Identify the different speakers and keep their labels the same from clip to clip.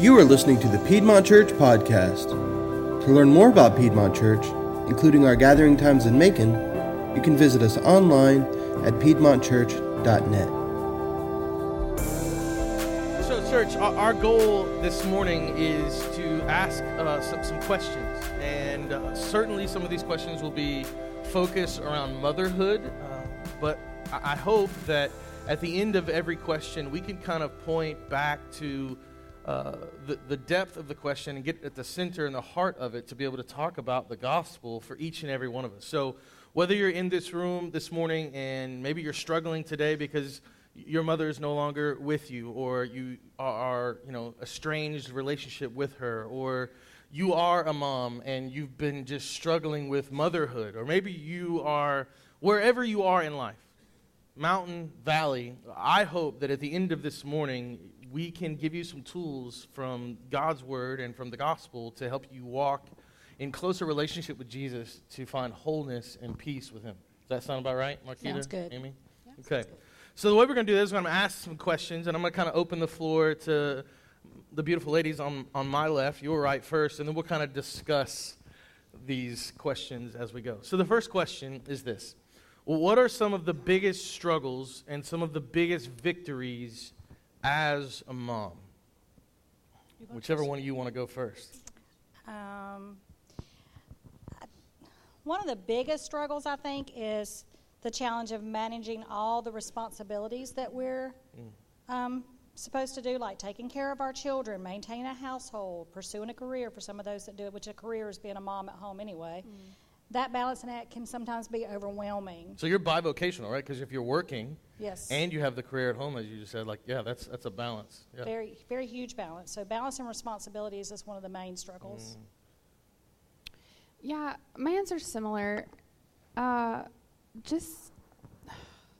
Speaker 1: You are listening to the Piedmont Church Podcast. To learn more about Piedmont Church, including our gathering times in Macon, you can visit us online at piedmontchurch.net.
Speaker 2: So, church, our, goal this morning is to ask uh, some, some questions. And uh, certainly some of these questions will be focused around motherhood. Uh, but I hope that at the end of every question, we can kind of point back to uh, the, the depth of the question and get at the center and the heart of it to be able to talk about the gospel for each and every one of us. So, whether you're in this room this morning and maybe you're struggling today because your mother is no longer with you, or you are, you know, estranged relationship with her, or you are a mom and you've been just struggling with motherhood, or maybe you are wherever you are in life, mountain, valley. I hope that at the end of this morning, we can give you some tools from God's word and from the gospel to help you walk in closer relationship with Jesus to find wholeness and peace with Him. Does that sound about right, Marquita?
Speaker 3: Sounds good.
Speaker 2: Amy?
Speaker 3: Yeah,
Speaker 2: okay.
Speaker 3: good.
Speaker 2: So the way we're going to do this is I'm going to ask some questions, and I'm going to kind of open the floor to the beautiful ladies on, on my left, your right first, and then we'll kind of discuss these questions as we go. So the first question is this. What are some of the biggest struggles and some of the biggest victories as a mom? Whichever one of you want to go first.
Speaker 3: Um, one of the biggest struggles, I think, is the challenge of managing all the responsibilities that we're um, supposed to do, like taking care of our children, maintaining a household, pursuing a career for some of those that do it, which a career is being a mom at home anyway. That balancing act can sometimes be overwhelming.
Speaker 2: So you're bivocational, right? Because if you're working
Speaker 3: Yes.
Speaker 2: and you have the career at home, as you just said, like, yeah, that's, that's a balance. Yeah.
Speaker 3: Very, very huge balance. So balance and responsibilities is one of the main struggles.
Speaker 4: Yeah, my answer's similar. Uh, just,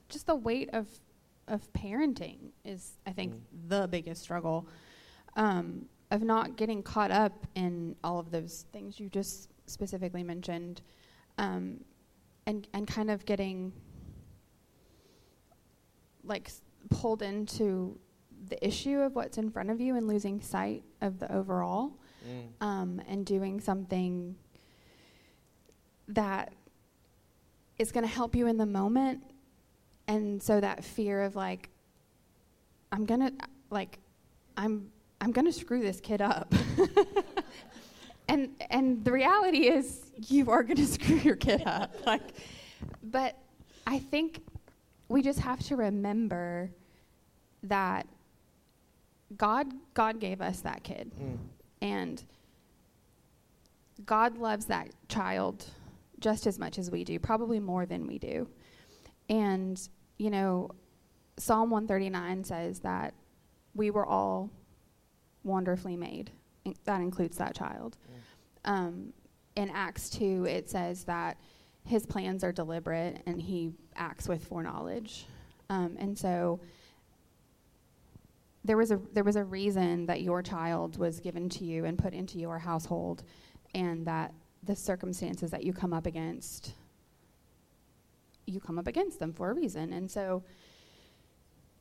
Speaker 4: just the weight of of parenting is, I think, the biggest struggle. Um, of not getting caught up in all of those things you just specifically mentioned, um, and and kind of getting like pulled into the issue of what's in front of you and losing sight of the overall
Speaker 2: Mm.
Speaker 4: um, and doing something that is going to help you in the moment. And so that fear of like, I'm going to, like, I'm, I'm going to screw this kid up. and, and the reality is you are going to screw your kid up. like, but I think we just have to remember that God, God gave us that kid.
Speaker 2: Mm.
Speaker 4: And God loves that child just as much as we do, probably more than we do. And, you know, Psalm 139 says that we were all wonderfully made. That includes that child. Um, in Acts 2, it says that his plans are deliberate and he acts with foreknowledge. Um, and so there was a there was a reason that your child was given to you and put into your household and that the circumstances that you come up against you come up against them for a reason. And so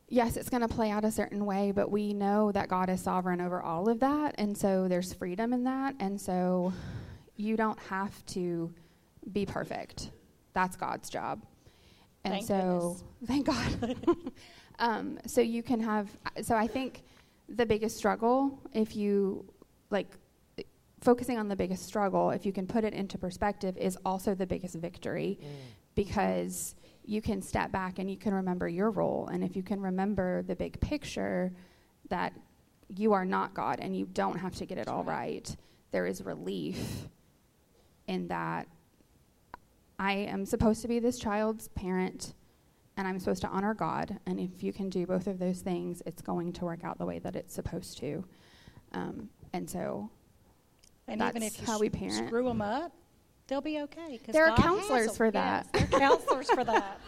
Speaker 4: yes it's going to play out a certain way but we know that God is sovereign over all of that. And so there's freedom in that. And so you don't have to be perfect. That's God's job. And
Speaker 3: Thank
Speaker 4: so thank God. Um, so you can have so i think the biggest struggle if you like focusing on the biggest struggle if you can put it into perspective is also the biggest victory. Because you can step back and you can remember your role. And if you can remember the big picture that you are not god and you don't have to get it all right there is relief in that i am supposed to be this child's parent and I'm supposed to honor God. And if you can do both of those things, it's going to work out the way that it's supposed to. Um, and so
Speaker 3: And even if you
Speaker 4: how
Speaker 3: sh-
Speaker 4: we parent.
Speaker 3: screw them up, they'll be okay.
Speaker 4: There are
Speaker 3: God has
Speaker 4: counselors for that.
Speaker 3: Yes, there are counselors for that.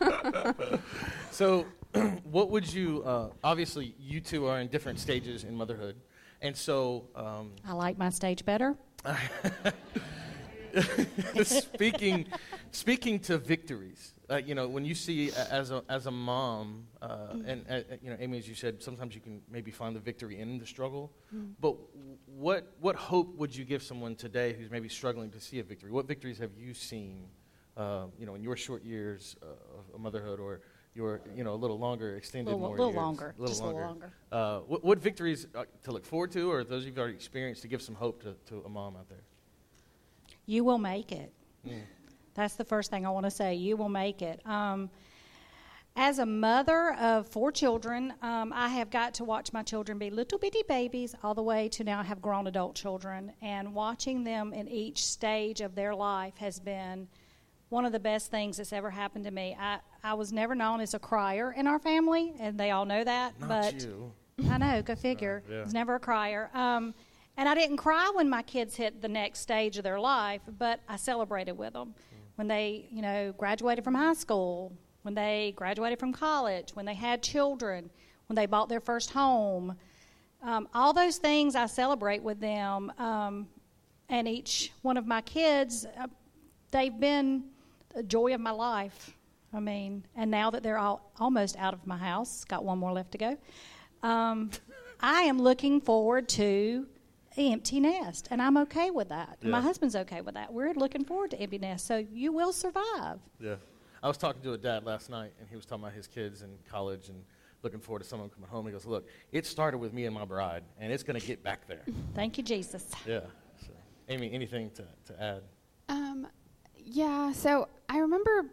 Speaker 2: So, what would you? Uh, obviously, you two are in different stages in motherhood, and so um,
Speaker 3: I like my stage better.
Speaker 2: speaking, speaking to victories, uh, you know, when you see as a, as a mom, uh, and, uh, you know, Amy, as you said, sometimes you can maybe find the victory in the struggle. But what, what hope would you give someone today who's maybe struggling to see a victory? What victories have you seen, uh, you know, in your short years uh, of motherhood or your, you know, a little longer, extended
Speaker 3: Little-
Speaker 2: more
Speaker 3: little
Speaker 2: years?
Speaker 3: longer, just a little longer.
Speaker 2: Uh, what, what victories uh, to look forward to, or those you've already experienced, to give some hope to, to a mom out there?
Speaker 3: You will make it.
Speaker 2: Mm.
Speaker 3: That's the first thing I want to say. You will make it. Um, as a mother of four children, um, I have got to watch my children be little bitty babies all the way to now I have grown adult children. And watching them in each stage of their life has been one of the best things that's ever happened to me. I, I was never known as a crier in our family, and they all know that.
Speaker 2: Not
Speaker 3: but
Speaker 2: you.
Speaker 3: I know, go figure.
Speaker 2: yeah.
Speaker 3: I was never a crier. Um, and I didn't cry when my kids hit the next stage of their life, but I celebrated with them. When they, you know, graduated from high school, when they graduated from college, when they had children, when they bought their first home. Um, all those things I celebrate with them. Um, and each one of my kids, uh, they've been the joy of my life. I mean, and now that they're all, almost out of my house, got one more left to go. Um, I am looking forward to empty nest, and I'm okay with that. And My husband's okay with that. We're looking forward to empty nest, so you will survive.
Speaker 2: Yeah. I was talking to a dad last night, and he was talking about his kids in college and looking forward to someone coming home. He goes, Look, it started with me and my bride, and it's going to get back there.
Speaker 3: Thank you, Jesus.
Speaker 2: yeah. So, Amy, anything to, to add?
Speaker 4: Um, yeah. So I remember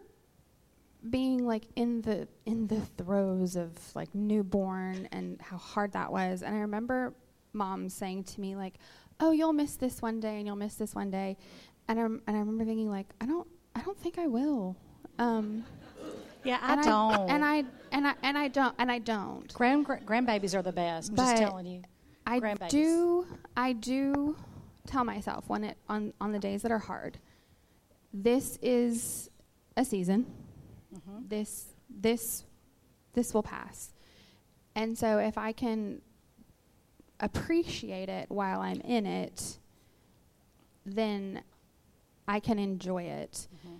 Speaker 4: being like in the in the throes of like newborn and how hard that was, and I remember mom saying to me like, "Oh, you'll miss this one day, and you'll miss this one day," and I rem- and I remember thinking like, "I don't, I don't think I will." Um,
Speaker 3: Yeah, I
Speaker 4: and
Speaker 3: don't.
Speaker 4: and I and I and I don't and I don't.
Speaker 3: Grand, gra- grandbabies are the best. I'm just telling you.
Speaker 4: I
Speaker 3: grandbabies.
Speaker 4: do I do tell myself when it on on the days that are hard. This is a season.
Speaker 3: Mm-hmm.
Speaker 4: This this this will pass. And so if I can appreciate it while I'm in it, then I can enjoy it.
Speaker 3: Mm-hmm.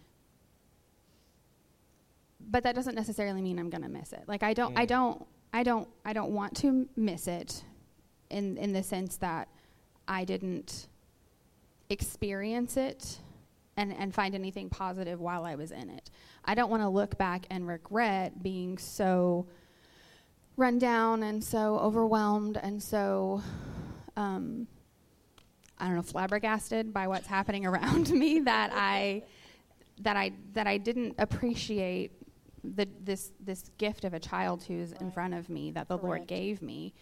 Speaker 4: But that doesn't necessarily mean I'm going to miss it. Like I don't I
Speaker 2: Mm.
Speaker 4: don't I don't I don't want to m- miss it in in the sense that I didn't experience it and, and find anything positive while I was in it. I don't want to look back and regret being so run down and so overwhelmed and so um, I don't know flabbergasted by what's happening around me that I that I that I didn't appreciate the, this this gift of a child who's in front of me that the Lord gave me,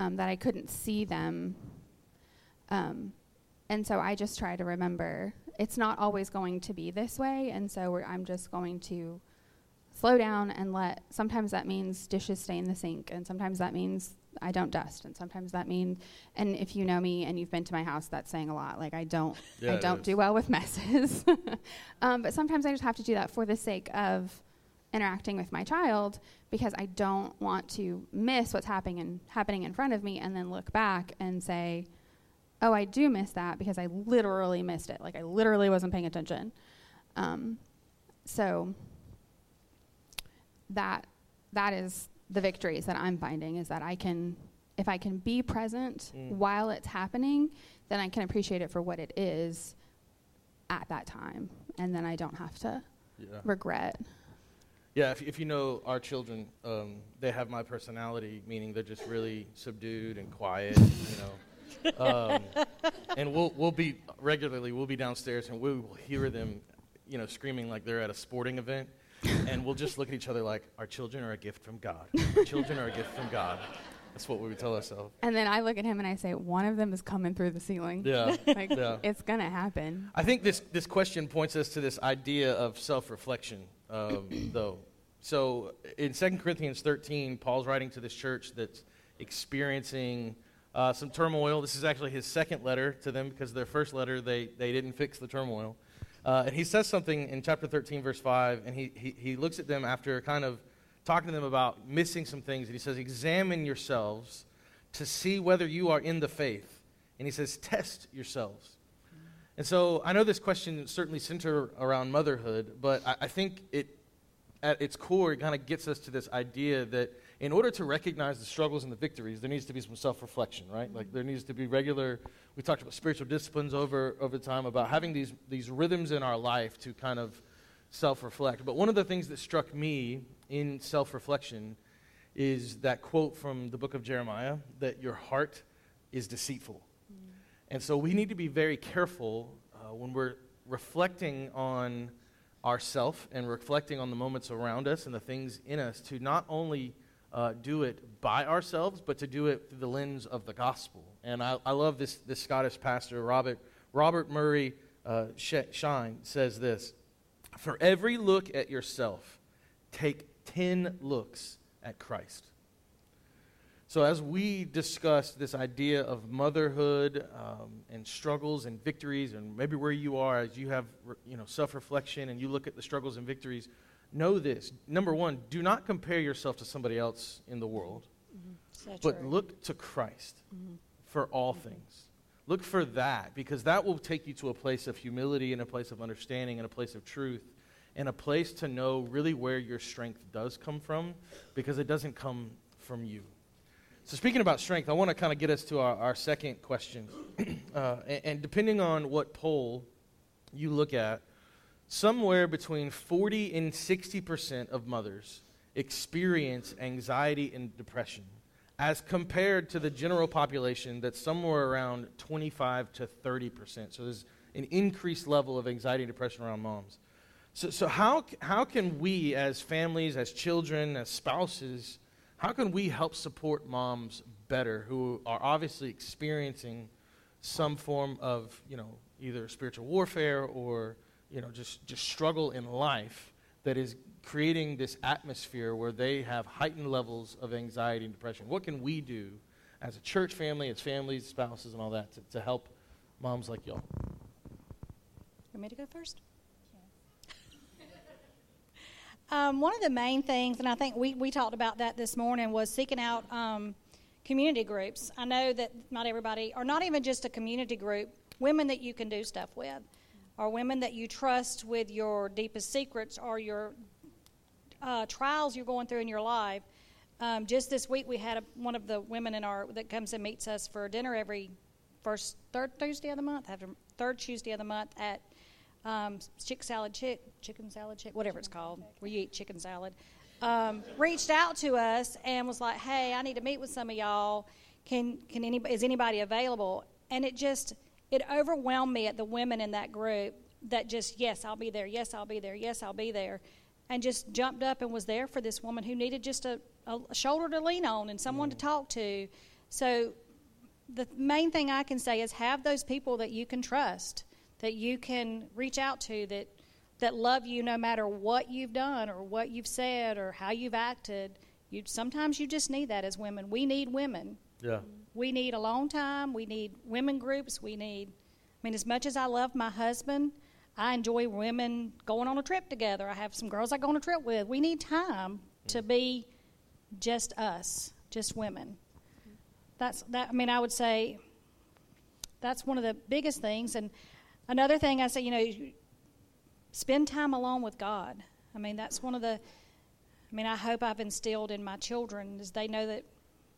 Speaker 4: um, that I couldn't see them. Um, and so I just try to remember it's not always going to be this way, and so we're, I'm just going to slow down and let. Sometimes that means dishes stay in the sink, and sometimes that means I don't dust, and sometimes that means. And if you know me and you've been to my house, that's saying a lot. Like I don't,
Speaker 2: Yeah,
Speaker 4: I don't do well with messes. um, but sometimes I just have to do that for the sake of interacting with my child because I don't want to miss what's happening in, happening in front of me and then look back and say, "Oh, I do miss that because I literally missed it. Like I literally wasn't paying attention." Um, so that that is the victories that I'm finding is that I can if I can be present
Speaker 2: Mm.
Speaker 4: while it's happening, then I can appreciate it for what it is at that time and then I don't have to
Speaker 2: Yeah.
Speaker 4: regret.
Speaker 2: Yeah, if, if you know our children, um, they have my personality, meaning they're just really subdued and quiet, you know. Um, and we'll we'll be regularly we'll be downstairs and we will hear them, you know, screaming like they're at a sporting event, and we'll just look at each other like our children are a gift from God. Our children are a gift from God. That's what we would tell ourselves.
Speaker 4: And then I look at him and I say, one of them is coming through the ceiling.
Speaker 2: Yeah,
Speaker 4: Like,
Speaker 2: yeah.
Speaker 4: it's going to happen.
Speaker 2: I think this, this question points us to this idea of self reflection, um, though. So in 2 Corinthians 13, Paul's writing to this church that's experiencing uh, some turmoil. This is actually his second letter to them because their first letter, they, they didn't fix the turmoil. Uh, and he says something in chapter 13, verse 5, and he, he, he looks at them after kind of talking to them about missing some things. And he says, Examine yourselves to see whether you are in the faith. And he says, Test yourselves. And so I know this question certainly center around motherhood, but I, I think it, at its core, it kind of gets us to this idea that in order to recognize the struggles and the victories, there needs to be some self-reflection, right? Like there needs to be regular. We talked about spiritual disciplines over over time about having these these rhythms in our life to kind of self-reflect. But one of the things that struck me in self-reflection is that quote from the book of Jeremiah that your heart is deceitful. Mm. And so we need to be very careful uh, when we're reflecting on ourself and reflecting on the moments around us and the things in us to not only uh, do it by ourselves, but to do it through the lens of the gospel. And I, I love this, this Scottish pastor, Robert, Robert Murray uh, M'Cheyne, says this For every look at yourself, take 10 looks at Christ. So, as we discuss this idea of motherhood um, and struggles and victories, and maybe where you are as you have you know, self reflection and you look at the struggles and victories, know this. Number one, do not compare yourself to somebody else in the world,
Speaker 3: mm-hmm.
Speaker 2: but true. look to Christ mm-hmm. for all mm-hmm. things. Look for that because that will take you to a place of humility and a place of understanding and a place of truth and a place to know really where your strength does come from because it doesn't come from you. So, speaking about strength, I want to kind of get us to our, our second question. uh, and, and, depending on what poll you look at, somewhere between 40 and 60% of mothers experience anxiety and depression, as compared to the general population that's somewhere around 25 to 30%. So, there's an increased level of anxiety and depression around moms. So, so how, how can we, as families, as children, as spouses, how can we help support moms better who are obviously experiencing some form of, you know, either spiritual warfare or, you know, just, just struggle in life that is creating this atmosphere where they have heightened levels of anxiety and depression? What can we do as a church family, as families, spouses, and all that to, to help moms like y'all?
Speaker 3: You want me to go first? Um, one of the main things, and I think we, we talked about that this morning, was seeking out um, community groups. I know that not everybody, or not even just a community group, women that you can do stuff with, or women that you trust with your deepest secrets or your uh, trials you're going through in your life. Um, just this week, we had a, one of the women in our that comes and meets us for dinner every first third Tuesday of the month, after third Tuesday of the month at um, chick salad chick, chicken salad chick, whatever it's called, where you eat chicken salad, um, reached out to us and was like, "Hey, I need to meet with some of y'all. Can can anybody is anybody available?" And it just it overwhelmed me at the women in that group that just yes, I'll be there. Yes, I'll be there. Yes, I'll be there. And just jumped up and was there for this woman who needed just a, a shoulder to lean on and someone mm. to talk to. So the main thing I can say is have those people that you can trust that you can reach out to that that love you no matter what you've done or what you've said or how you've acted. You sometimes you just need that as women. We need women.
Speaker 2: Yeah.
Speaker 3: We need alone time. We need women groups. We need. I mean, as much as I love my husband, I enjoy women going on a trip together. I have some girls I go on a trip with. We need time to be just us, just women. That's that. I mean, I would say that's one of the biggest things, and Another thing I say, you know, spend time alone with God. I mean, that's one of the. I mean, I hope I've instilled in my children is they know that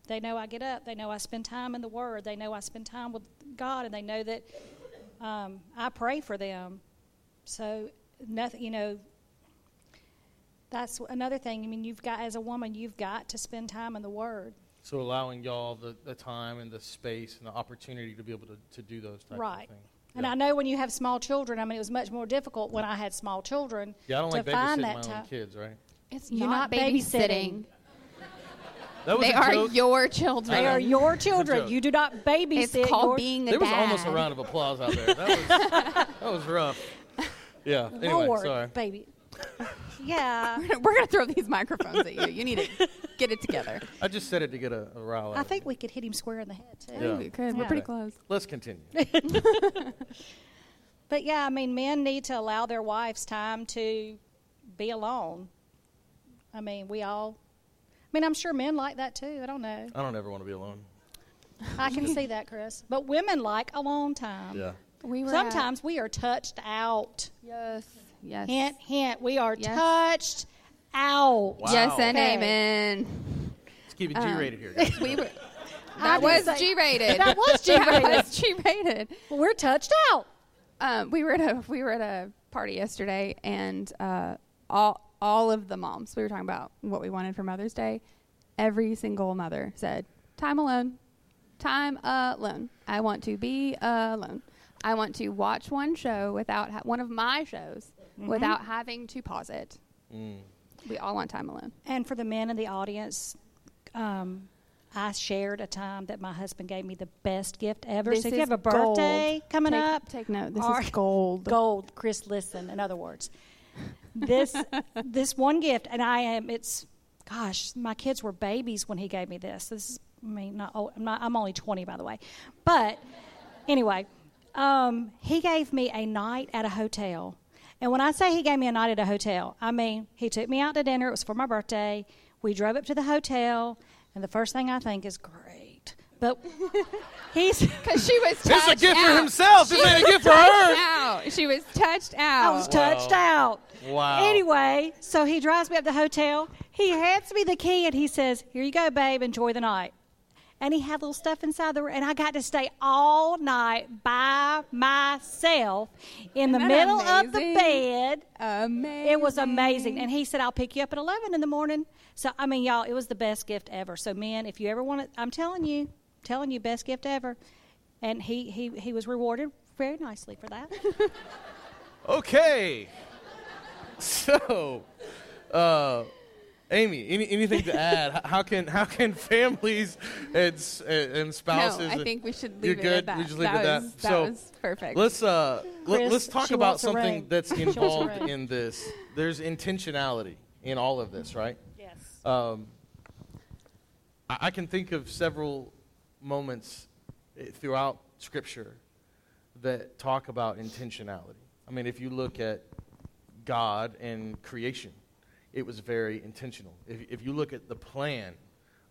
Speaker 3: they know I get up, they know I spend time in the Word, they know I spend time with God, and they know that um, I pray for them. So nothing, you know. That's another thing. I mean, you've got as a woman, you've got to spend time in the Word.
Speaker 2: So allowing y'all the, the time and the space and the opportunity to be able to, to do those types
Speaker 3: right.
Speaker 2: of things.
Speaker 3: And I know when you have small children, I mean, it was much more difficult when I had small children.
Speaker 2: Yeah, I don't
Speaker 3: to
Speaker 2: like
Speaker 3: find
Speaker 2: babysitting
Speaker 3: that
Speaker 2: my
Speaker 3: time.
Speaker 2: own kids, right?
Speaker 4: It's
Speaker 3: You're
Speaker 4: not,
Speaker 3: not babysitting.
Speaker 2: That was
Speaker 4: they
Speaker 2: a
Speaker 4: are
Speaker 2: joke.
Speaker 4: your children.
Speaker 3: They are your children. You do not babysit.
Speaker 4: It's called
Speaker 3: your
Speaker 4: being a
Speaker 2: There was
Speaker 4: dad.
Speaker 2: almost a round of applause out there. That was, that was rough. Yeah. Anyway,
Speaker 3: Lord,
Speaker 2: sorry.
Speaker 3: baby. Yeah.
Speaker 4: We're going to throw these microphones at you. You need to get it together.
Speaker 2: I just said it to get a, a rile out
Speaker 3: I
Speaker 2: of
Speaker 3: think
Speaker 2: you.
Speaker 3: we could hit him square in the head too.
Speaker 2: Yeah.
Speaker 4: We could. We're pretty close.
Speaker 2: Let's continue.
Speaker 3: But yeah, I mean, men need to allow their wives time to be alone. I mean, we all. I mean, I'm sure men like that too. I don't know.
Speaker 2: I don't ever want to be alone.
Speaker 3: I can see that, Chris. But women like alone time.
Speaker 2: Yeah.
Speaker 4: We were
Speaker 3: Sometimes we are touched out.
Speaker 4: Yes. Yes.
Speaker 3: Hint, hint. We are
Speaker 4: Yes.
Speaker 3: touched out.
Speaker 2: Wow.
Speaker 4: Yes and
Speaker 3: Okay.
Speaker 4: amen.
Speaker 2: Let's keep it
Speaker 4: Um,
Speaker 2: G-rated here. guys.
Speaker 4: We were. That was
Speaker 3: say-
Speaker 4: G-rated.
Speaker 3: That was G-rated.
Speaker 4: was G-rated.
Speaker 3: We're touched out.
Speaker 4: Um, we were at a we were at a party yesterday, and uh, all all of the moms we were talking about what we wanted for Mother's Day. Every single mother said, "Time alone, time alone. I want to be alone. I want to watch one show without ha- one of my shows without having to pause it.
Speaker 2: Mm.
Speaker 4: We all want time alone.
Speaker 3: And for the men in the audience, um, I shared a time that my husband gave me the best gift ever.
Speaker 4: This
Speaker 3: so if you have a birthday
Speaker 4: gold.
Speaker 3: coming
Speaker 4: Take-
Speaker 3: up,
Speaker 4: take note. This is gold.
Speaker 3: gold, Chris, listen. In other words, this this one gift, and I am. It's gosh, my kids were babies when he gave me this. This is, I mean, not, old, I'm, not, I'm only 20, by the way, but anyway, um, he gave me a night at a hotel. And when I say he gave me a night at a hotel, I mean he took me out to dinner. It was for my birthday. We drove up to the hotel, and the first thing I think is great. But he's
Speaker 4: Because she was
Speaker 2: This is a
Speaker 4: touched
Speaker 2: gift for
Speaker 4: out.
Speaker 2: himself. This
Speaker 4: She
Speaker 2: ain't a
Speaker 4: was
Speaker 2: gift for
Speaker 4: touched
Speaker 2: her.
Speaker 4: Out. She was touched out.
Speaker 3: I
Speaker 4: out.
Speaker 3: was touched out.
Speaker 2: Wow.
Speaker 3: Anyway, so he drives me up to the hotel. He hands me the key and he says, "Here you go, babe. Enjoy the night." And he had little stuff inside the room, and I got to stay all night by myself in the
Speaker 4: Isn't that
Speaker 3: middle of the bed.
Speaker 4: Amazing.
Speaker 3: It was amazing. And he said, I'll pick you up at 11 in the morning. So, I mean, y'all, it was the best gift ever. So, men, if you ever want to, I'm telling you, telling you, best gift ever. And he, he, he was rewarded very nicely for that.
Speaker 2: Okay. So, uh, Amy, any, anything to add? How can how can families and s- and spouses?
Speaker 4: No, I think we should
Speaker 2: You're
Speaker 4: leave it
Speaker 2: good?
Speaker 4: at that.
Speaker 2: We just leave
Speaker 4: that
Speaker 2: it at
Speaker 4: was,
Speaker 2: that?
Speaker 4: That
Speaker 2: So,
Speaker 4: was perfect.
Speaker 2: Let's uh let,
Speaker 3: Chris,
Speaker 2: let's talk about something
Speaker 3: ring.
Speaker 2: that's
Speaker 3: She wants a
Speaker 2: involved in this. There's intentionality in all of this, right?
Speaker 3: yes.
Speaker 2: Um, I, I can think of several moments eh, throughout Scripture that talk about intentionality. I mean, if you look at God and creation, it was very intentional. If, if you look at the plan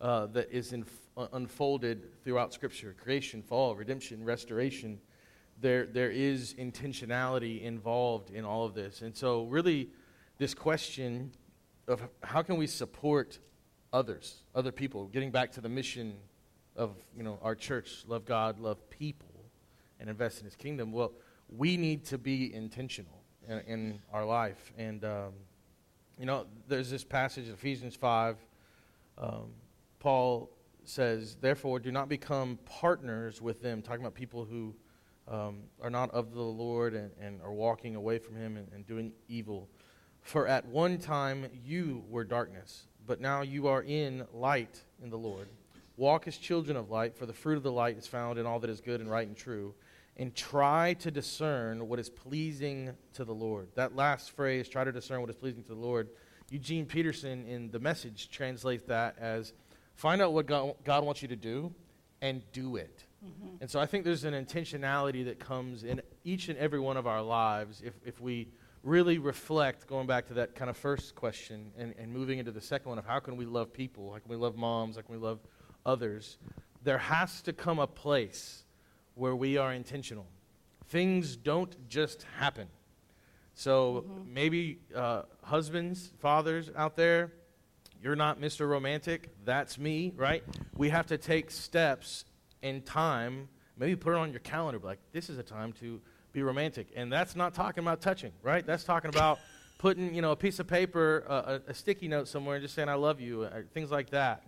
Speaker 2: uh, that is inf- uh, unfolded throughout Scripture creation, fall, redemption, restoration there, there is intentionality involved in all of this. And so, really, this question of how can we support others, other people, getting back to the mission of you know our church, love God, love people, and invest in His kingdom. Well, we need to be intentional in, in our life, and um, you know, there's this passage, Ephesians five. Um, Paul says, "Therefore, do not become partners with them." Talking about people who um, are not of the Lord and, and are walking away from Him and, and doing evil. For at one time you were darkness, but now you are in light in the Lord. Walk as children of light, for the fruit of the light is found in all that is good and right and true. And try to discern what is pleasing to the Lord. That last phrase, try to discern what is pleasing to the Lord, Eugene Peterson in the message translates that as find out what God, God wants you to do and do it. Mm-hmm. And so I think there's an intentionality that comes in each and every one of our lives if, if we really reflect, going back to that kind of first question and, and moving into the second one of how can we love people? How can we love moms? How can we love others? There has to come a place where we are intentional. Things don't just happen. So maybe uh, husbands, fathers out there, you're not Mr. Romantic. That's me, right? We have to take steps in time. Maybe put it on your calendar, like, this is a time to be romantic. And that's not talking about touching, right? That's talking about putting, you know, a piece of paper, uh, a, a sticky note somewhere, and just saying, I love you, uh, things like that.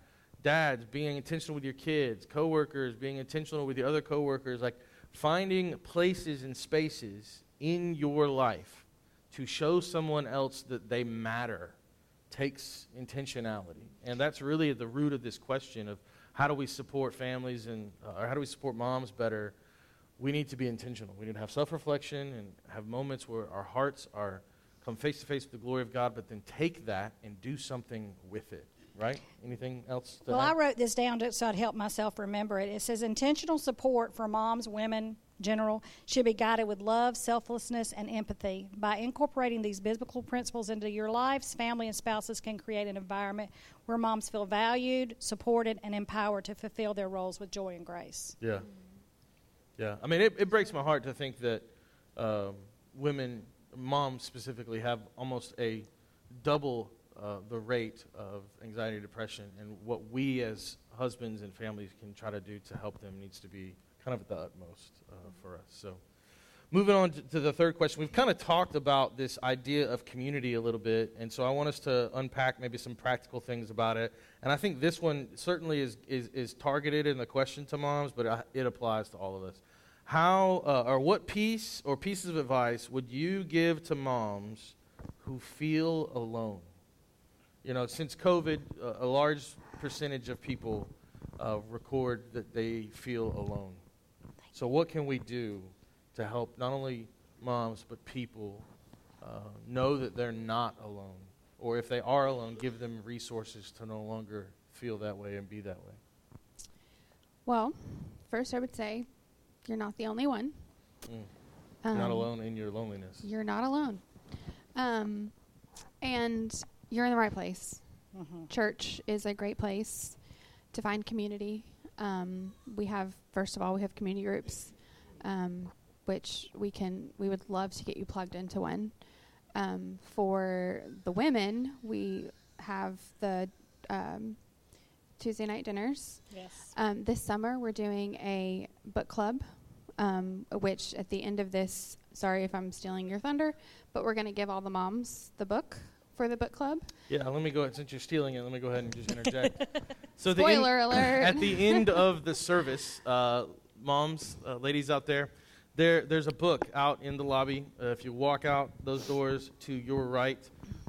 Speaker 2: Dads, being intentional with your kids. Coworkers, being intentional with your other coworkers. Like finding places and spaces in your life to show someone else that they matter takes intentionality. And that's really at the root of this question of how do we support families and uh, or how do we support moms better? We need to be intentional. We need to have self-reflection and have moments where our hearts are come face to face with the glory of God, but then take that and do something with it. Right? Anything else?
Speaker 3: Well,
Speaker 2: add?
Speaker 3: I wrote this down to, so I'd help myself remember it. It says intentional support for moms, women, general, should be guided with love, selflessness, and empathy. By incorporating these biblical principles into your lives, family and spouses can create an environment where moms feel valued, supported, and empowered to fulfill their roles with joy and grace.
Speaker 2: Yeah. Yeah, I mean, it, it breaks my heart to think that um, women, moms specifically, have almost a double uh, the rate of anxiety and depression, and what we as husbands and families can try to do to help them needs to be kind of at the utmost uh, for us. So, moving on to, to the third question, we've kind of talked about this idea of community a little bit, and so I want us to unpack maybe some practical things about it. And I think this one certainly is, is, is targeted in the question to moms, but it applies to all of us. How uh, or what piece or pieces of advice would you give to moms who feel alone? You know, since COVID, uh, a large percentage of people uh, record that they feel alone. So, what can we do to help not only moms but people uh, know that they're not alone? Or if they are alone, give them resources to no longer feel that way and be that way?
Speaker 4: Well, first I would say you're not the only one.
Speaker 2: Mm. You're um, not alone in your loneliness.
Speaker 4: You're not alone. Um, and you're in the right place. Mm-hmm. Church is a great place to find community. Um, we have, first of all, we have community groups, um, which we can, we would love to get you plugged into one. Um, for the women, we have the um, Tuesday night dinners.
Speaker 3: Yes.
Speaker 4: Um, this summer, we're doing a book club, um, which at the end of this, sorry if I'm stealing your thunder, but we're going to give all the moms the book for the book club.
Speaker 2: Yeah, let me go ahead. Since you're stealing it, let me go ahead and just interject.
Speaker 4: so Spoiler the alert!
Speaker 2: At the end of the service, uh, moms, uh, ladies out there, there, there's a book out in the lobby. Uh, if you walk out those doors to your right,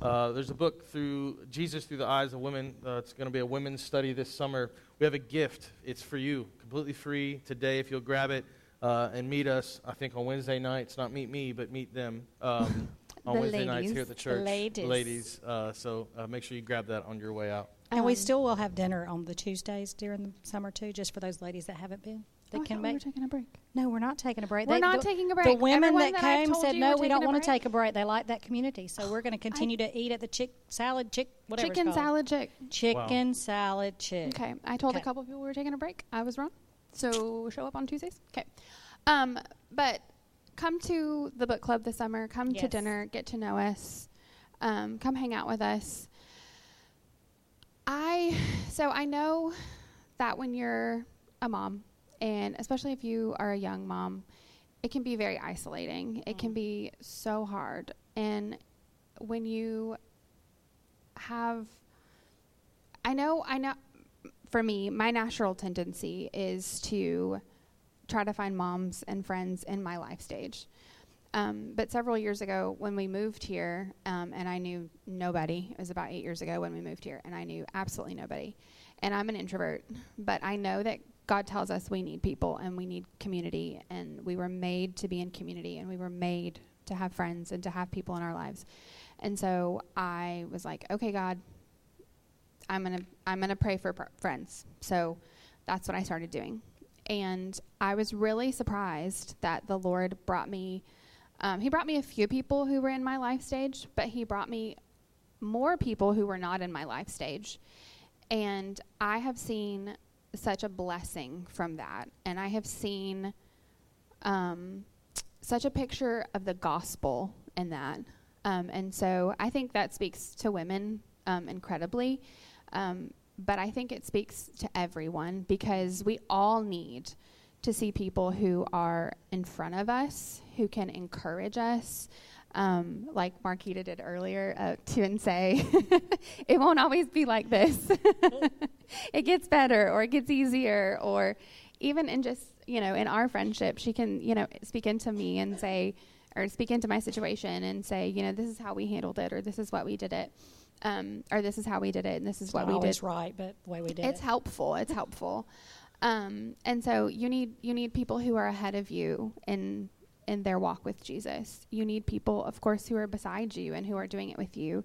Speaker 2: uh, there's a book through Jesus through the eyes of women. Uh, it's going to be a women's study this summer. We have a gift. It's for you, completely free today. If you'll grab it uh, and meet us, I think on Wednesday nights, not meet me, but meet them. Um, on
Speaker 4: the
Speaker 2: Wednesday
Speaker 4: ladies.
Speaker 2: nights here at the church.
Speaker 3: The ladies.
Speaker 2: ladies. Uh, so uh, make sure you grab that on your way out.
Speaker 3: And um, we still will have dinner on the Tuesdays during the summer too, just for those ladies that haven't been.
Speaker 4: They
Speaker 3: oh,
Speaker 4: can make. We are taking a break.
Speaker 3: No, we're not taking a break.
Speaker 4: We're
Speaker 3: they,
Speaker 4: not
Speaker 3: the,
Speaker 4: taking a break.
Speaker 3: The women
Speaker 4: Everyone
Speaker 3: that,
Speaker 4: that
Speaker 3: came said no, we don't want
Speaker 4: to
Speaker 3: take a break. They like that community, so we're going to continue to eat at the chick salad chick whatever.
Speaker 4: Chicken salad chick.
Speaker 3: Chicken wow. salad chick.
Speaker 4: Okay, I told
Speaker 3: okay.
Speaker 4: a couple people we were taking a break. I was wrong. So show up on Tuesdays. Okay, um, but come to the book club this summer. Come yes. to dinner. Get to know us. Um, come hang out with us. I so I know that when you're a mom, and especially if you are a young mom, it can be very isolating. Mm. It can be so hard, and when you have, I know, I know. For me, my natural tendency is to try to find moms and friends in my life stage. Um, but several years ago, when we moved here, um, and I knew nobody, it was about eight years ago when we moved here, and I knew absolutely nobody. And I'm an introvert, but I know that God tells us we need people and we need community, and we were made to be in community, and we were made to have friends and to have people in our lives. And so I was like, okay, God, I'm gonna I'm gonna pray for pr- friends. So that's what I started doing, and I was really surprised that the Lord brought me um, he brought me a few people who were in my life stage, but he brought me more people who were not in my life stage. And I have seen such a blessing from that. And I have seen um, such a picture of the gospel in that. Um, and so I think that speaks to women um, incredibly. But I think it speaks to everyone because we all need to see people who are in front of us, who can encourage us. Um, like Marquita did earlier, uh, to and say, it won't always be like this. it gets better, or it gets easier, or even in just you know in our friendship, she can you know speak into me and say, or speak into my situation and say, you know, this is how we handled it, or this is what we did it, um, or this is how we did it, and this is
Speaker 3: it's
Speaker 4: what we
Speaker 3: did. right, but the way we did
Speaker 4: it's
Speaker 3: it.
Speaker 4: helpful. It's helpful. Um, and so you need you need people who are ahead of you in in their walk with Jesus. You need people, of course, who are beside you and who are doing it with you.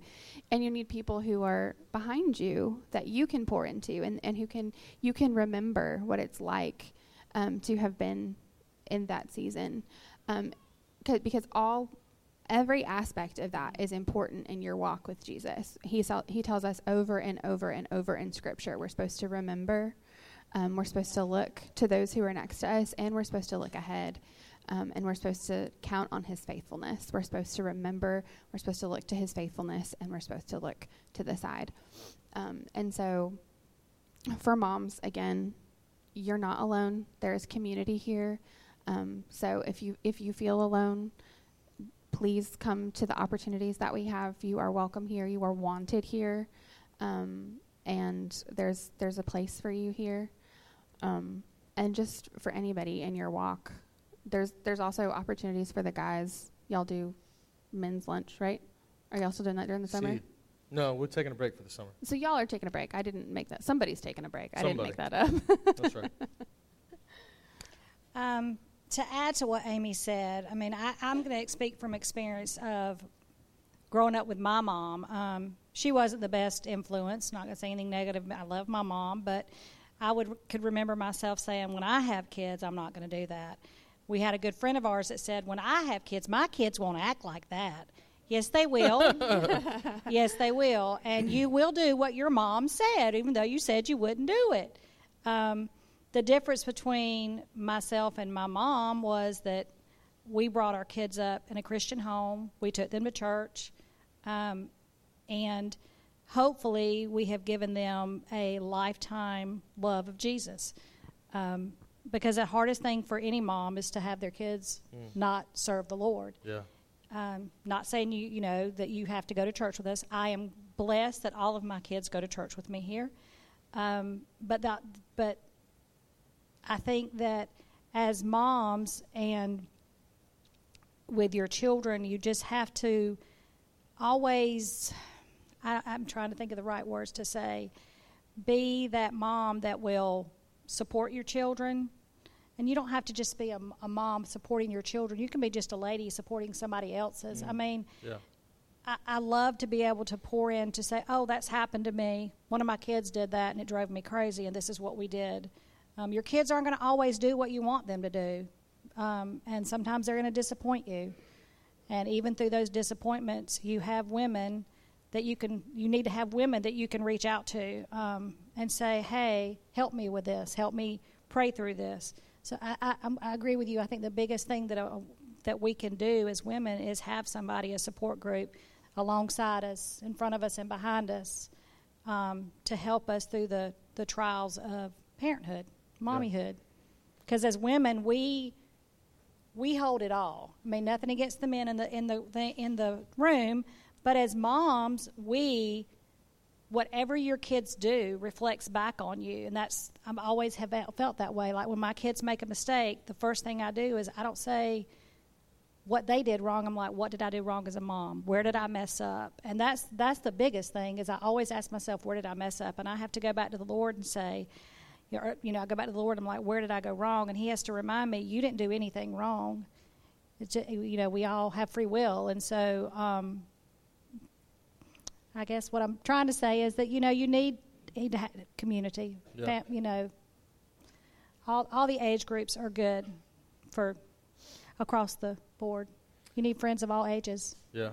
Speaker 4: And you need people who are behind you that you can pour into and, and who can you can remember what it's like um, to have been in that season. Um, because all every aspect of that is important in your walk with Jesus. He, he tells us over and over and over in Scripture we're supposed to remember Um, we're supposed to look to those who are next to us, and we're supposed to look ahead. Um, and we're supposed to count on his faithfulness. We're supposed to remember, we're supposed to look to his faithfulness, and we're supposed to look to the side. Um, and so, for moms, again, you're not alone. There is community here. Um, so if you if you feel alone, please come to the opportunities that we have. You are welcome here. You are wanted here, um, and there's there's a place for you here. Um, and just for anybody in your walk, there's there's also opportunities for the guys. Y'all do men's lunch, right? Are y'all still doing that during the summer?
Speaker 2: No, we're taking a break for the summer.
Speaker 4: So y'all are taking a break. I didn't make that. Somebody's taking a break. I didn't make that up.
Speaker 2: That's right.
Speaker 3: Um, to add to what Amy said, I mean, I, I'm going to speak from experience of growing up with my mom. Um, she wasn't the best influence. Not going to say anything negative. I love my mom, but I would could remember myself saying, "When I have kids, I'm not going to do that." We had a good friend of ours that said, "When I have kids, my kids won't act like that." Yes, they will. yes, they will, and you will do what your mom said, even though you said you wouldn't do it. Um, the difference between myself and my mom was that we brought our kids up in a Christian home. We took them to church, um, and hopefully, we have given them a lifetime love of Jesus. Um, because the hardest thing for any mom is to have their kids not serve the Lord.
Speaker 2: Yeah.
Speaker 3: Um, not saying you you know that you have to go to church with us. I am blessed that all of my kids go to church with me here. Um, but that but I think that as moms and with your children, you just have to always. I, I'm trying to think of the right words to say. Be that mom that will support your children. And you don't have to just be a, a mom supporting your children. You can be just a lady supporting somebody else's. Mm-hmm. I mean,
Speaker 2: Yeah.
Speaker 3: I, I love to be able to pour in to say, oh, that's happened to me. One of my kids did that and it drove me crazy, and this is what we did. Um, your kids aren't going to always do what you want them to do, um, and sometimes they're going to disappoint you. And even through those disappointments, you have women that you can, you need to have women that you can reach out to um, and say, hey, help me with this, help me pray through this. So I, I, I'm- agree with you. I think the biggest thing that, uh, that we can do as women is have somebody, a support group, alongside us, in front of us, and behind us um, to help us through the, the trials of parenthood, mommyhood. Because as women, we we hold it all. I mean, nothing against the men in the in the, the in the room, but as moms, we whatever your kids do reflects back on you, and that's I always have felt that way. Like when my kids make a mistake, the first thing I do is I don't say what they did wrong. I'm like, what did I do wrong as a mom? Where did I mess up? And that's that's the biggest thing is I always ask myself, where did I mess up? And I have to go back to the Lord and say, you know, you know, I go back to the Lord. I'm like, where did I go wrong? And He has to remind me, you didn't do anything wrong. It's just, you know, we all have free will, and so um, I guess what I'm trying to say is that you know you need, need community.
Speaker 2: Yeah.
Speaker 3: Fam- you know, all all the age groups are good for across the board. You need friends of all ages.
Speaker 2: Yeah.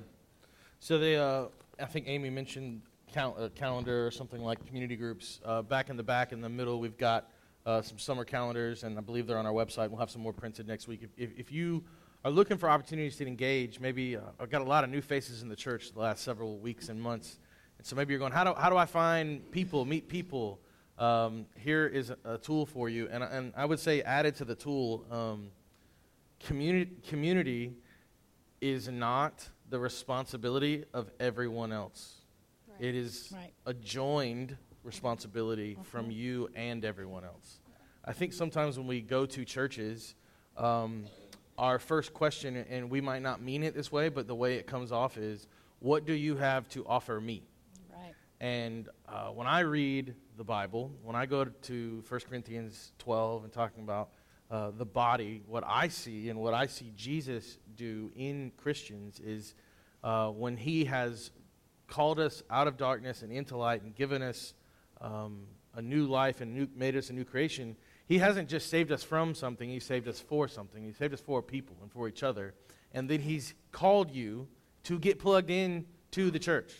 Speaker 2: So they, uh, I think Amy mentioned cal- uh, calendar or something like community groups. Uh, back in the back in the middle, we've got uh, some summer calendars, and I believe they're on our website. We'll have some more printed next week. If, if, if you are looking for opportunities to engage, maybe I've got a lot of new faces in the church the last several weeks and months, and so maybe you're going, how do how do I find people, meet people? Um, here is a, a tool for you, and and I would say added to the tool, um, community community is not the responsibility of everyone else. It is
Speaker 3: Right.
Speaker 2: a joined responsibility from you and everyone else. I think sometimes when we go to churches, um, our first question, and we might not mean it this way, but the way it comes off is, What do you have to offer me?
Speaker 3: Right.
Speaker 2: And uh, when I read the Bible, when I go to 1 Corinthians 12 and talking about uh, the body, what I see and what I see Jesus do in Christians is uh, when he has called us out of darkness and into light and given us um, a new life and new, made us a new creation, he hasn't just saved us from something, he saved us for something. He saved us for people and for each other. And then he's called you to get plugged in to the church.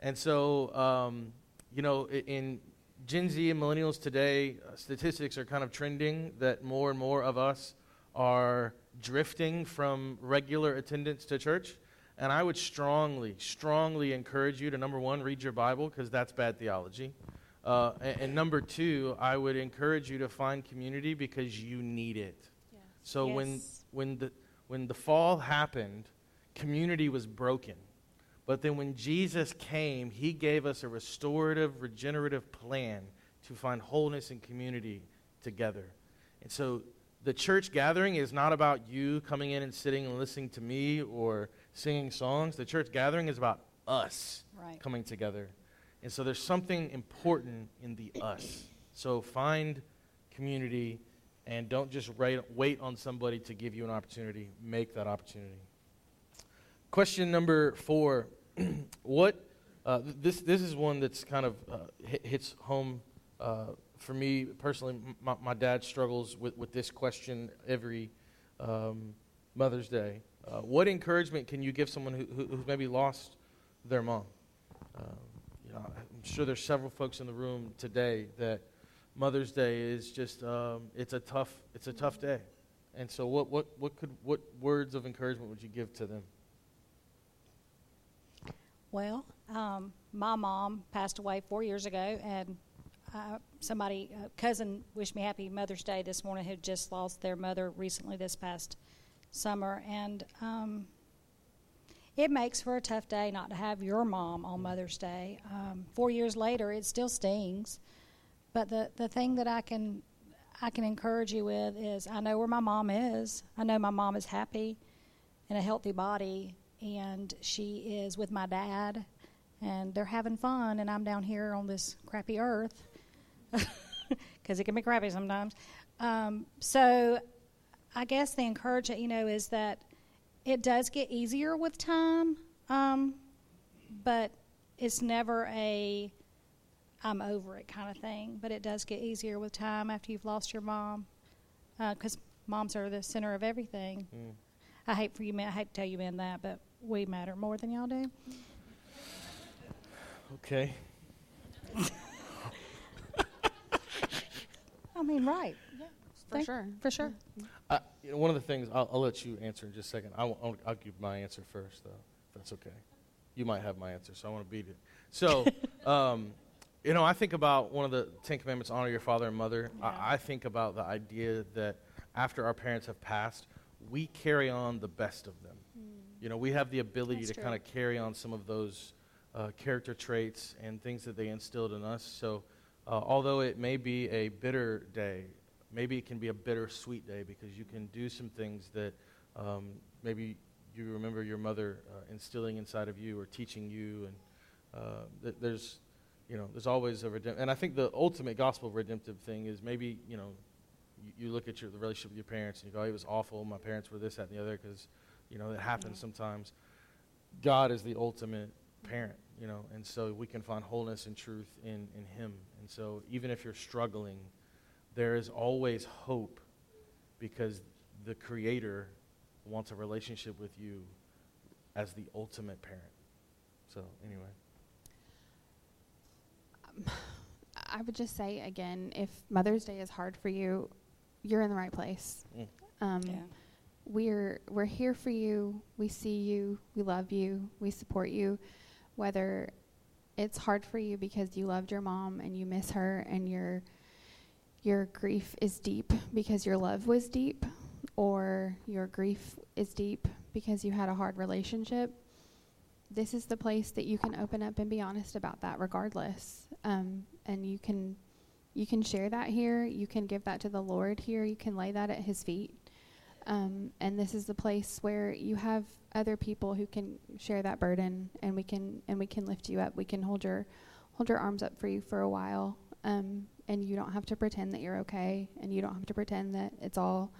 Speaker 2: And so, um, you know, in Gen Z and millennials today, uh, statistics are kind of trending that more and more of us are drifting from regular attendance to church. And I would strongly, strongly encourage you to number one, read your Bible, because that's bad theology. Uh, and, and, number two, I would encourage you to find community because you need it. Yes. So yes. when when the when the fall happened, community was broken. But then when Jesus came, he gave us a restorative, regenerative plan to find wholeness and community together. And so the church gathering is not about you coming in and sitting and listening to me or singing songs. The church gathering is about us right. coming together. And so there's something important in the us. So find community and don't just wait, wait on somebody to give you an opportunity. Make that opportunity. Question number four. what, uh, this, this is one that's kind of uh, hits home uh, for me personally. My, my, dad struggles with, with this question every um, Mother's Day. Uh, what encouragement can you give someone who, who, who's maybe lost their mom? Um, you know, I'm sure there's several folks in the room today that Mother's Day is just um, it's a tough it's a tough day. And so what, what, what could what words of encouragement would you give to them?
Speaker 3: Well, um, my mom passed away four years ago, and uh, somebody, a cousin, wished me happy Mother's Day this morning. Who just lost their mother recently this past summer, and um, it makes for a tough day not to have your mom on Mother's Day. Um, four years later, it still stings. But the the thing that I can I can encourage you with is I know where my mom is. I know my mom is happy in a healthy body and she is with my dad, and they're having fun, and I'm down here on this crappy earth because it can be crappy sometimes. Um, so, I guess the encouragement, you know, is that it does get easier with time, um, but it's never a I'm over it kind of thing. But it does get easier with time after you've lost your mom, because uh, moms are the center of everything. Mm. I hate for you men. I hate to tell you men that, but we matter more than y'all do.
Speaker 2: Okay.
Speaker 3: I mean, right.
Speaker 4: Yeah, for sure.
Speaker 3: For sure.
Speaker 2: Uh, you know, one of the things, I'll, I'll, let you answer in just a second. I will, I'll, I'll, give my answer first, though, if that's okay. You might have my answer, so I want to beat it. So, um, you know, I think about one of the Ten Commandments honor your father and mother. Yeah. I, I think about the idea that after our parents have passed, we carry on the best of them you know, we have the ability That's to kind of carry on some of those uh, character traits and things that they instilled in us. So, uh, although it may be a bitter day, maybe it can be a bittersweet day because you can do some things that um, maybe you remember your mother uh, instilling inside of you or teaching you, and uh, th- there's, you know, there's always a redemption. And I think the ultimate gospel redemptive thing is maybe, you know, you, you look at your the relationship with your parents and you go, oh, "It was awful. My parents were this, that, and the other," because you know, it happens sometimes. God is the ultimate parent, you know, and so we can find wholeness and truth in, in Him. And so even if you're struggling, there is always hope because the Creator wants a relationship with you as the ultimate parent. So, anyway.
Speaker 4: Um, I would just say again if Mother's Day is hard for you, you're in the right place. Mm. Um, yeah we're we're here for you. We see you. We love you. We support you. Whether it's hard for you because you loved your mom and you miss her and your your grief is deep because your love was deep or your grief is deep because you had a hard relationship this is the place that you can open up and be honest about that regardless. Um, and you can you can share that here. You can give that to the lord here. You can lay that at his feet. Um, and this is the place where you have other people who can share that burden, and we can and we can lift you up. We can hold your hold your arms up for you for a while, um, and you don't have to pretend that you're okay, and you don't have to pretend that it's all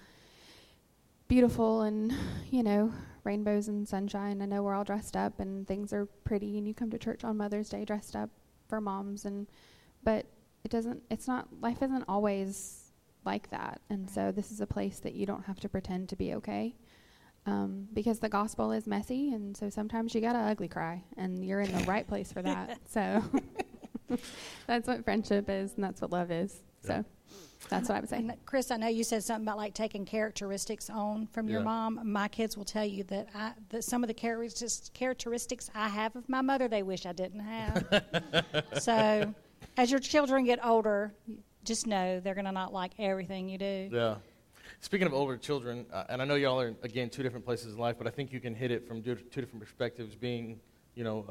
Speaker 4: beautiful and you know rainbows and sunshine. I know we're all dressed up and things are pretty, and you come to church on Mother's Day dressed up for moms, and but it doesn't. It's not. Life isn't always like that. And so this is a place that you don't have to pretend to be okay. Um, because the gospel is messy, and so sometimes you gotta ugly cry, and you're in the right place for that. So, that's what friendship is, and that's what love is. So that's what I would say.
Speaker 3: And Chris, I know you said something about like taking characteristics on from your
Speaker 2: Yeah.
Speaker 3: mom. My kids will tell you that I that some of the characteristics characteristics I have of my mother they wish I didn't have. so, as your children get older, just know they're going to not like everything you do.
Speaker 2: Yeah. Speaking of older children, uh, and I know y'all are again two different places in life, but I think you can hit it from two, two different perspectives. Being, you know,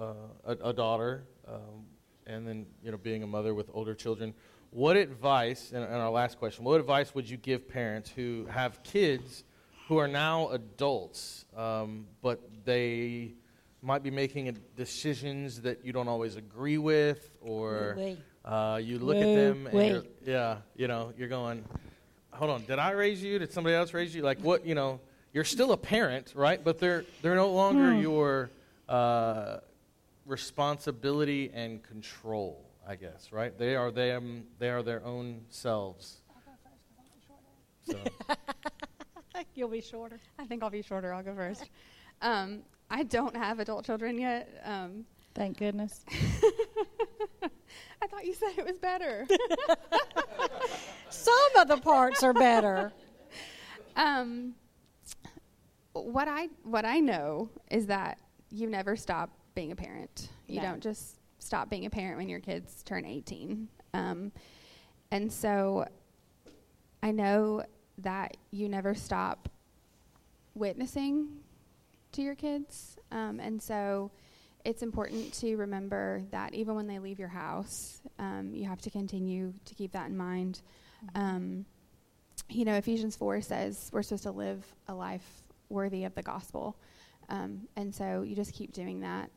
Speaker 2: uh, a, a daughter, um, and then you know, being a mother with older children. What advice? And, and our last question: What advice would you give parents who have kids who are now adults, um, but they might be making decisions that you don't always agree with, or uh, you look at them and you're, yeah, you know, you're going, hold on, did I raise you? Did somebody else raise you? Like what, you know, you're still a parent, right? But they're they're no longer
Speaker 3: Hmm.
Speaker 2: your uh, responsibility and control, I guess, right? They are them. They are their own selves. So,
Speaker 3: You'll be shorter.
Speaker 4: I think I'll be shorter. I'll go first. Um, I don't have adult children yet. Um,
Speaker 3: Thank goodness.
Speaker 4: I thought you said it was better.
Speaker 3: Some of the parts are better.
Speaker 4: um, what I what I know is that you never stop being a parent. You
Speaker 3: No.
Speaker 4: don't just stop being a parent when your kids turn 18. Um, and so I know that you never stop witnessing to your kids. Um, and so it's important to remember that even when they leave your house, um, you have to continue to keep that in mind. Um, you know, Ephesians 4 says we're supposed to live a life worthy of the gospel. Um, and so you just keep doing that.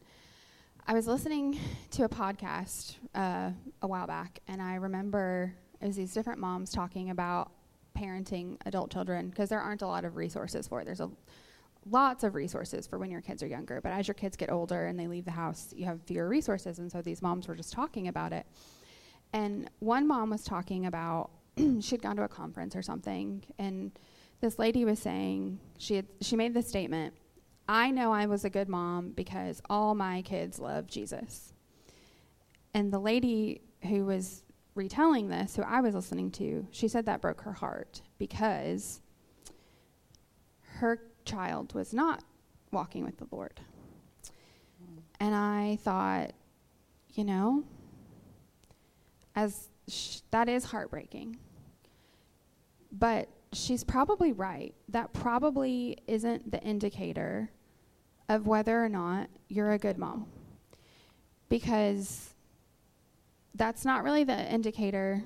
Speaker 4: I was listening to a podcast uh, a while back, and I remember it was these different moms talking about parenting adult children because there aren't a lot of resources for it. There's a lots of resources for when your kids are younger, but as your kids get older and they leave the house, you have fewer resources. And so these moms were just talking about it. And one mom was talking about she'd gone to a conference or something, and this lady was saying she had, she made this statement. I know I was a good mom because all my kids love Jesus. And the lady who was retelling this, who I was listening to, she said that broke her heart because her child was not walking with the Lord. And I thought, you know, as sh- that is heartbreaking. But she's probably right. That probably isn't the indicator of whether or not you're a good mom. Because that's not really the indicator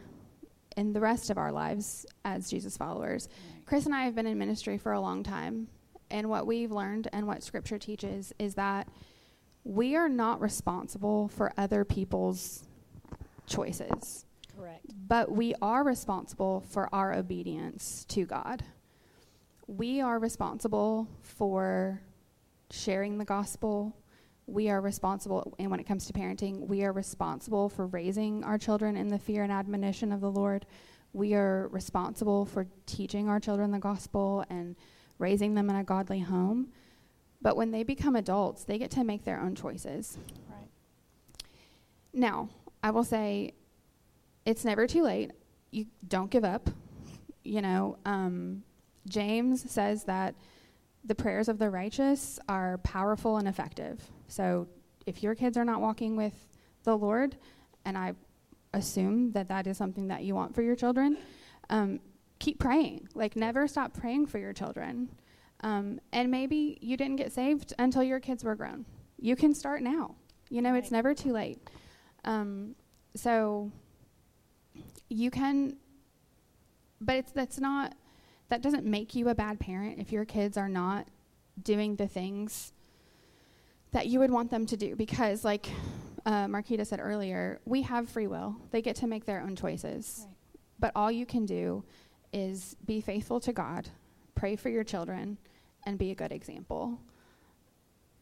Speaker 4: in the rest of our lives as Jesus followers. Chris and I have been in ministry for a long time, and what we've learned and what scripture teaches is that we are not responsible for other people's choices
Speaker 3: Correct.
Speaker 4: but we are responsible for our obedience to God. We are responsible for sharing the gospel. We are responsible, and when it comes to parenting, we are responsible for raising our children in the fear and admonition of the Lord. We are responsible for teaching our children the gospel and raising them in a godly home. But when they become adults, they get to make their own choices.
Speaker 3: Right.
Speaker 4: Now, I will say it's never too late. You don't give up. You know, um, James says that the prayers of the righteous are powerful and effective. So if your kids are not walking with the Lord, and I assume that that is something that you want for your children, um, keep praying. Like, never stop praying for your children. Um, and maybe you didn't get saved until your kids were grown. You can start now. You know, it's never too late. Um, so you can, but it's that's not that doesn't make you a bad parent if your kids are not doing the things that you would want them to do. Because like uh, marquita said earlier we have free will. They get to make their own choices.
Speaker 3: Right.
Speaker 4: but all you can do is be faithful to god pray for your children and be a good example.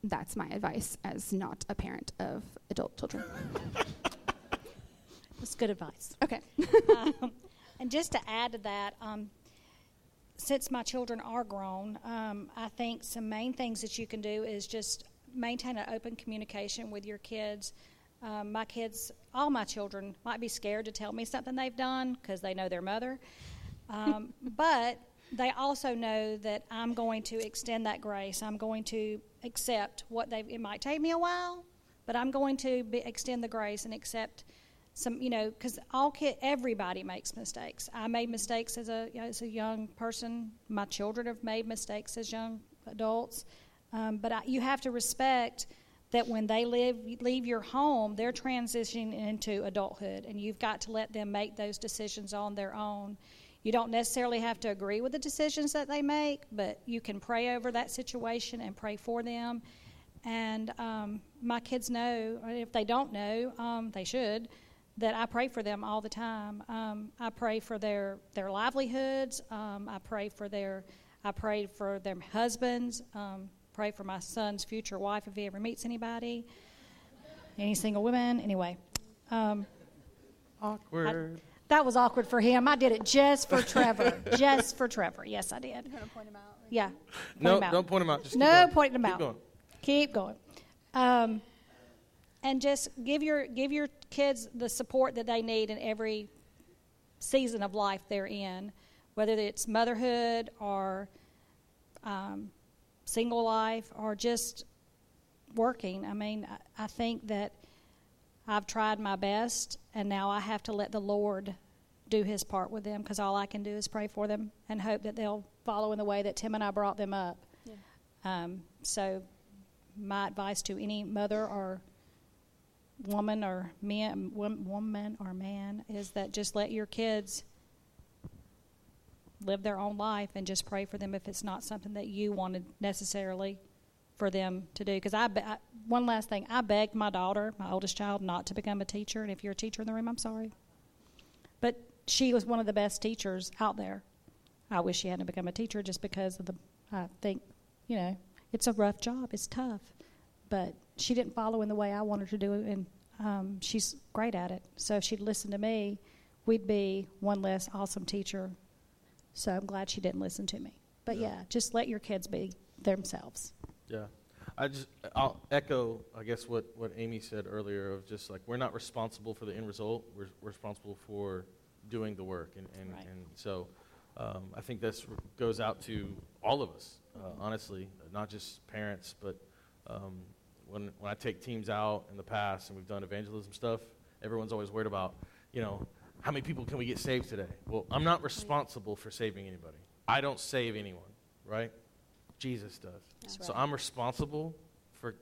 Speaker 4: That's my advice as not a parent of adult children.
Speaker 3: That's good advice.
Speaker 4: okay.
Speaker 3: Um, and just to add to that, um, since my children are grown, um, I think some main things that you can do is just maintain an open communication with your kids. Um, my kids, all my children, might be scared to tell me something they've done because they know their mother. Um, but they also know that I'm going to extend that grace. I'm going to accept what they. It might take me a while, but I'm going to be, extend the grace and accept some. You know, because all kid, everybody makes mistakes. I made mistakes as a as a young person. My children have made mistakes as young adults. Um, but I, you have to respect that when they live, leave your home, they're transitioning into adulthood, and you've got to let them make those decisions on their own. You don't necessarily have to agree with the decisions that they make, but you can pray over that situation and pray for them. And um, my kids know, if they don't know, um, they should, that I pray for them all the time. Um, I pray for their their livelihoods. Um, I pray for their I pray for their husbands. Um, pray for my son's future wife if he ever meets anybody, any single women. Anyway, um,
Speaker 2: Awkward.
Speaker 3: I, that was awkward for him. I did it just for Trevor. just for Trevor. Yes, I did.
Speaker 4: You're point him out. Like,
Speaker 3: Yeah.
Speaker 2: no,
Speaker 3: him out.
Speaker 2: don't point him out. Just keep
Speaker 3: No,
Speaker 2: going.
Speaker 3: pointing them
Speaker 2: Keep
Speaker 3: out.
Speaker 2: going.
Speaker 3: Keep going. Um, and just give your give your kids the support that they need in every season of life they're in, whether it's motherhood or um, single life or just working. I mean, I, I think that I've tried my best, and now I have to let the Lord do His part with them because all I can do is pray for them and hope that they'll follow in the way that Tim and I brought them up.
Speaker 4: Yeah.
Speaker 3: Um, so, my advice to any mother or woman or man, woman or man is that just let your kids live their own life and just pray for them if it's not something that you wanted necessarily for them to do. Because I, be- I, one last thing, I begged my daughter, my oldest child, not to become a teacher. And if you're a teacher in the room, I'm sorry, but she was one of the best teachers out there. I wish she hadn't become a teacher just because of the. I think, you know, it's a rough job. It's tough, but she didn't follow in the way I wanted her to do it, and um, she's great at it. So if she'd listened to me, we'd be one less awesome teacher. So I'm glad she didn't listen to me. But
Speaker 2: Yeah.
Speaker 3: yeah, just let your kids be themselves.
Speaker 2: Yeah. I just I'll echo I guess what, what Amy said earlier of just like we're not responsible for the end result. We're, we're responsible for doing the work and, and,
Speaker 3: Right.
Speaker 2: and so um, I think this goes out to all of us, uh, honestly, not just parents, but um, when, when I take teams out in the past and we've done evangelism stuff, everyone's always worried about, you know, how many people can we get saved today? Well, I'm not responsible for saving anybody. I don't save anyone, right? Jesus does.
Speaker 3: That's
Speaker 2: So
Speaker 3: right.
Speaker 2: I'm responsible for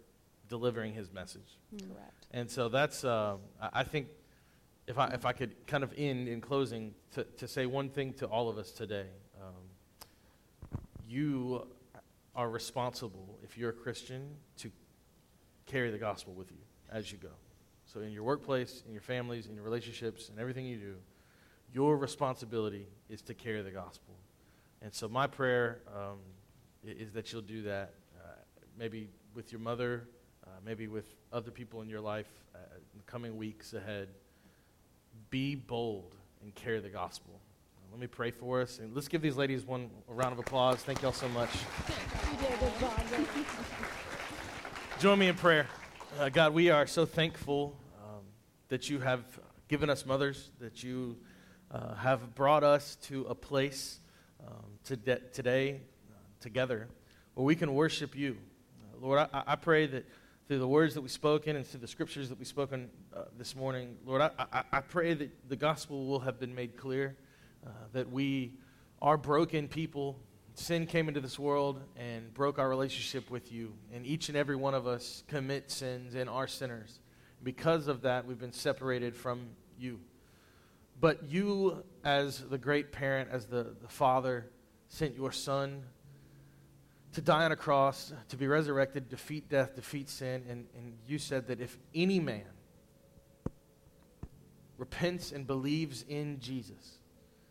Speaker 2: delivering his message.
Speaker 3: Correct.
Speaker 2: And so that's, uh, I I think, if I, if I could kind of end in closing to, to say one thing to all of us today. Um, you are responsible, if you're a Christian, to carry the gospel with you as you go. So in your workplace, in your families, in your relationships, and everything you do, your responsibility is to carry the gospel. And so my prayer um, is that you'll do that, uh, maybe with your mother, uh, maybe with other people in your life uh, in the coming weeks ahead. Be bold and carry the gospel. Let me pray for us, and let's give these ladies one round of applause. Thank y'all so much.
Speaker 3: You did a good job.
Speaker 2: Join me in prayer. Uh, God, we are so thankful um, that you have given us mothers, that you uh, have brought us to a place um, to today uh, together where we can worship you. Uh, Lord, I, I pray that through the words that we've spoken and through the scriptures that we've spoken uh, this morning, Lord, I, I, I pray that the gospel will have been made clear, uh, that we are broken people. Sin came into this world and broke our relationship with you, and each and every one of us commit sins and are sinners. Because of that, we've been separated from you. But you, as the great parent, as the, the father, sent your son to die on a cross, to be resurrected, defeat death, defeat sin. And, and you said that if any man repents and believes in Jesus,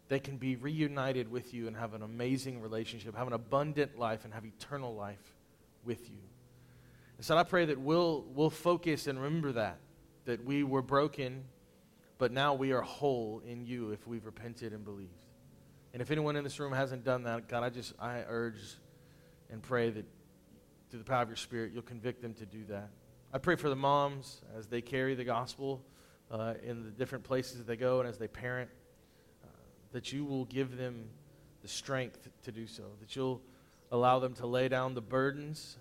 Speaker 2: they can be reunited with you and have an amazing relationship, have an abundant life, and have eternal life with you. And so I pray that we'll, we'll focus and remember that, that we were broken, but now we are whole in you if we've repented and believed. And if anyone in this room hasn't done that, God, I just, I urge and pray that through the power of your Spirit, you'll convict them to do that. I pray for the moms as they carry the gospel uh, in the different places that they go and as they parent, that you will give them the strength to do so, that you'll allow them to lay down the burdens,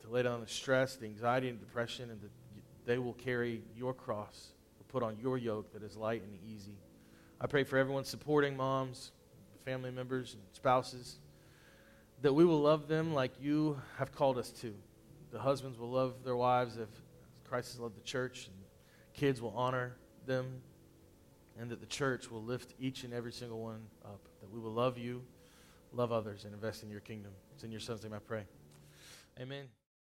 Speaker 2: to lay down the stress, the anxiety, and depression, and that they will carry your cross, or put on your yoke that is light and easy. I pray for everyone supporting moms, family members, and spouses, that we will love them like you have called us to. The husbands will love their wives if Christ has loved the church, and kids will honor them, and that the church will lift each and every single one up. That we will love you, love others, and invest in your kingdom. It's in your son's name I pray. Amen.